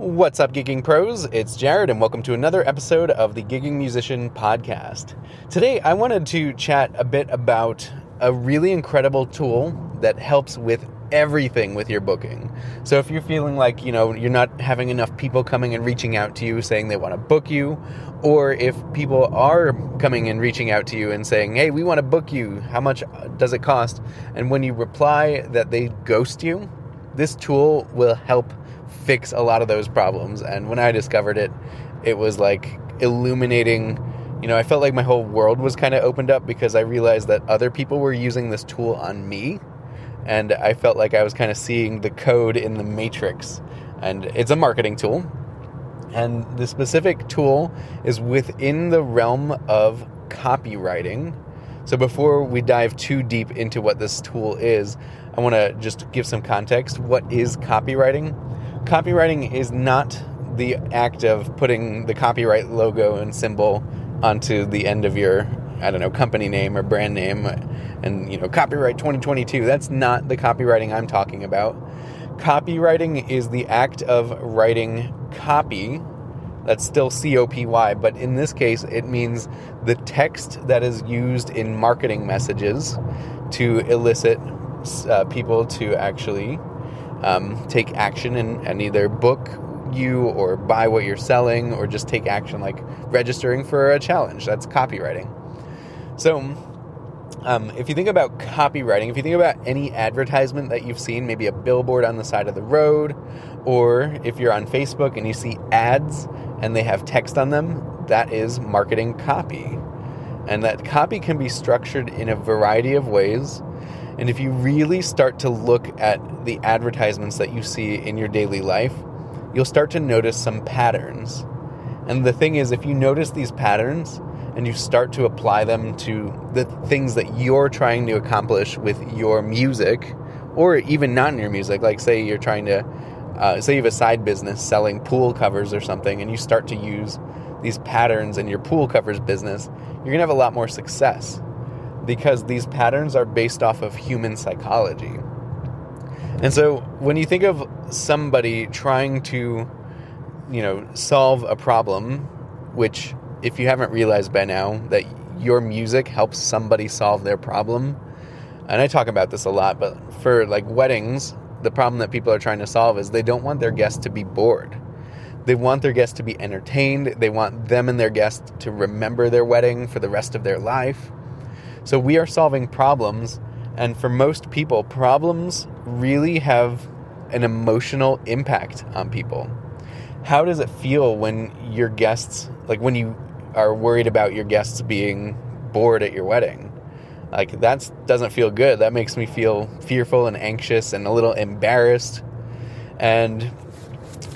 What's up, Gigging Pros? It's Jared, and welcome to another episode of the Gigging Musician Podcast. Today, I wanted to chat a bit about a really incredible tool that helps with everything with your booking. So, if you're feeling like, you know, you're not having enough people coming and reaching out to you saying they want to book you, or if people are coming and reaching out to you and saying, hey, we want to book you, how much does it cost? And when you reply that they ghost you, this tool will help fix a lot of those problems. And when I discovered it, it was like illuminating. You know, I felt like my whole world was kind of opened up because I realized that other people were using this tool on me. And I felt like I was kind of seeing the code in the matrix. And it's a marketing tool. And the specific tool is within the realm of copywriting. So before we dive too deep into what this tool is, I want to just give some context. What is copywriting? copywriting is not the act of putting the copyright logo and symbol onto the end of your I don't know company name or brand name and you know copyright 2022 that's not the copywriting I'm talking about copywriting is the act of writing copy that's still C O P Y but in this case it means the text that is used in marketing messages to elicit uh, people to actually um, take action and, and either book you or buy what you're selling or just take action like registering for a challenge. That's copywriting. So, um, if you think about copywriting, if you think about any advertisement that you've seen, maybe a billboard on the side of the road, or if you're on Facebook and you see ads and they have text on them, that is marketing copy. And that copy can be structured in a variety of ways. And if you really start to look at the advertisements that you see in your daily life, you'll start to notice some patterns. And the thing is, if you notice these patterns and you start to apply them to the things that you're trying to accomplish with your music, or even not in your music, like say you're trying to, uh, say you have a side business selling pool covers or something, and you start to use these patterns in your pool covers business, you're gonna have a lot more success because these patterns are based off of human psychology. And so when you think of somebody trying to, you know, solve a problem, which if you haven't realized by now that your music helps somebody solve their problem, and I talk about this a lot, but for like weddings, the problem that people are trying to solve is they don't want their guests to be bored. They want their guests to be entertained. They want them and their guests to remember their wedding for the rest of their life. So we are solving problems, and for most people, problems really have an emotional impact on people. How does it feel when your guests, like when you are worried about your guests being bored at your wedding? Like that doesn't feel good. That makes me feel fearful and anxious and a little embarrassed. And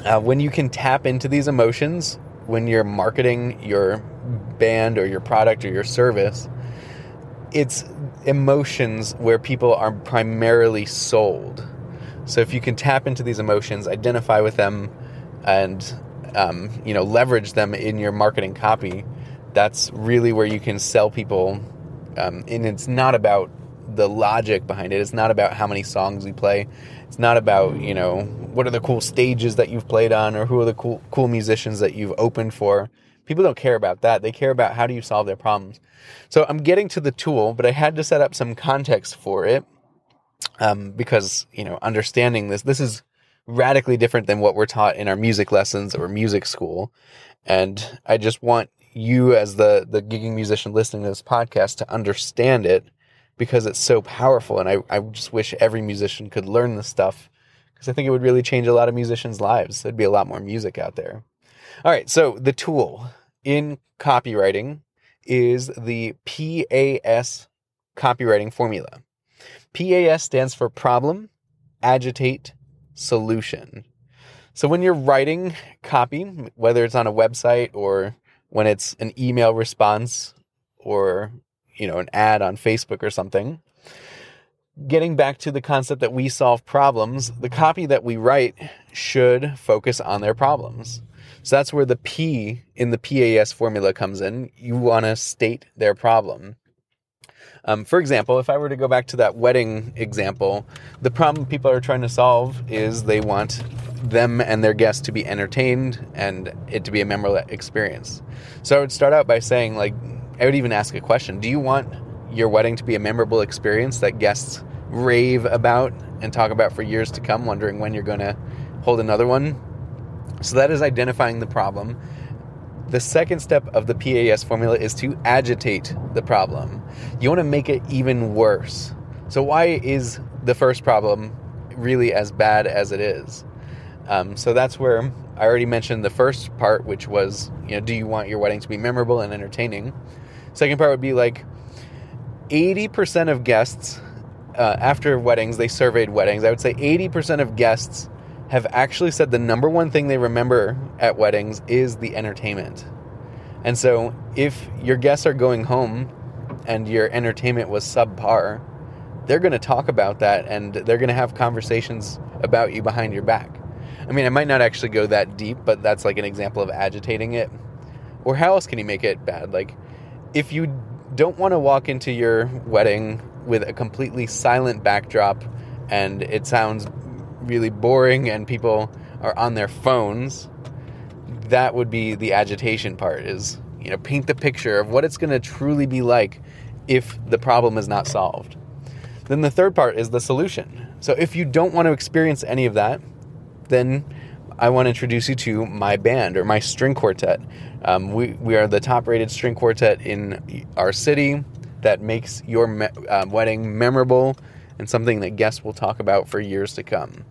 uh, when you can tap into these emotions, when you're marketing your band or your product or your service, it's emotions where people are primarily sold. So if you can tap into these emotions, identify with them, and um, you know leverage them in your marketing copy, that's really where you can sell people. Um, and it's not about the logic behind it. It's not about how many songs you play. It's not about you know what are the cool stages that you've played on or who are the cool cool musicians that you've opened for. People don't care about that. They care about how do you solve their problems. So I'm getting to the tool, but I had to set up some context for it um, because you know understanding this this is radically different than what we're taught in our music lessons or music school, and I just want you as the the gigging musician listening to this podcast to understand it because it's so powerful, and I I just wish every musician could learn this stuff because I think it would really change a lot of musicians' lives. There'd be a lot more music out there. All right, so the tool in copywriting is the PAS copywriting formula. PAS stands for problem, agitate, solution. So when you're writing copy, whether it's on a website or when it's an email response or you know an ad on Facebook or something. Getting back to the concept that we solve problems, the copy that we write should focus on their problems. So that's where the P in the PAS formula comes in. You want to state their problem. Um, for example, if I were to go back to that wedding example, the problem people are trying to solve is they want them and their guests to be entertained and it to be a memorable experience. So I would start out by saying, like, I would even ask a question Do you want your wedding to be a memorable experience that guests rave about and talk about for years to come, wondering when you're going to hold another one? So that is identifying the problem. The second step of the PAS formula is to agitate the problem. You want to make it even worse. So, why is the first problem really as bad as it is? Um, so that's where I already mentioned the first part, which was, you know, do you want your wedding to be memorable and entertaining? Second part would be like 80% of guests, uh, after weddings, they surveyed weddings. I would say 80% of guests have actually said the number one thing they remember at weddings is the entertainment. And so if your guests are going home and your entertainment was subpar, they're going to talk about that and they're going to have conversations about you behind your back. I mean, I might not actually go that deep, but that's like an example of agitating it. Or how else can you make it bad? Like, if you don't want to walk into your wedding with a completely silent backdrop and it sounds really boring and people are on their phones, that would be the agitation part is, you know, paint the picture of what it's going to truly be like if the problem is not solved. Then the third part is the solution. So if you don't want to experience any of that, then I want to introduce you to my band or my string quartet. Um, we, we are the top rated string quartet in our city that makes your me- uh, wedding memorable and something that guests will talk about for years to come.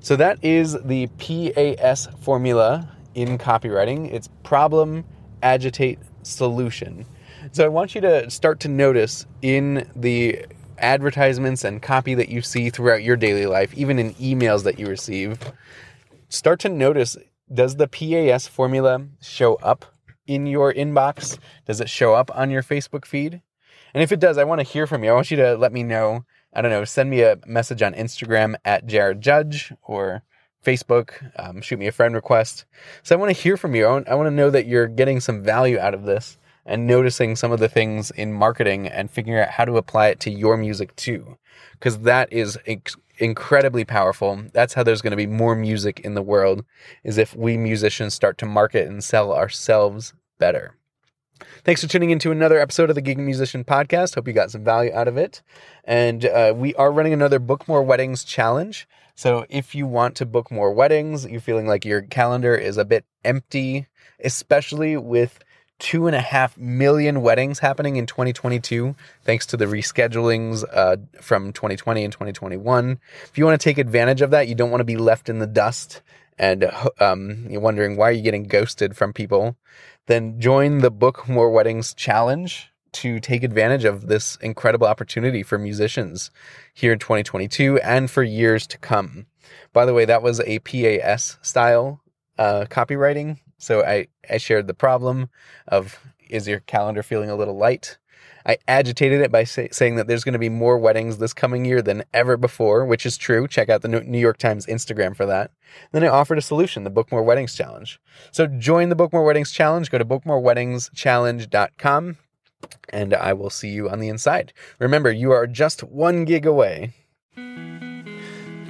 So that is the PAS formula in copywriting. It's problem, agitate, solution. So I want you to start to notice in the advertisements and copy that you see throughout your daily life, even in emails that you receive, start to notice does the PAS formula show up in your inbox? Does it show up on your Facebook feed? And if it does, I want to hear from you. I want you to let me know I don't know, send me a message on Instagram at Jared Judge or Facebook, um, shoot me a friend request. So I want to hear from you. I want, I want to know that you're getting some value out of this and noticing some of the things in marketing and figuring out how to apply it to your music too. Because that is incredibly powerful. That's how there's going to be more music in the world, is if we musicians start to market and sell ourselves better. Thanks for tuning into another episode of the Gig Musician Podcast. Hope you got some value out of it. And uh, we are running another Book More Weddings challenge. So if you want to book more weddings, you're feeling like your calendar is a bit empty, especially with two and a half million weddings happening in 2022, thanks to the reschedulings uh, from 2020 and 2021. If you want to take advantage of that, you don't want to be left in the dust and um, you're wondering why are you getting ghosted from people then join the Book More Weddings Challenge to take advantage of this incredible opportunity for musicians here in 2022 and for years to come. By the way, that was a PAS style uh, copywriting. So I, I shared the problem of is your calendar feeling a little light? I agitated it by say, saying that there's going to be more weddings this coming year than ever before, which is true. Check out the New York Times Instagram for that. Then I offered a solution, the Book More Weddings Challenge. So join the Book More Weddings Challenge. Go to bookmoreweddingschallenge.com and I will see you on the inside. Remember, you are just one gig away.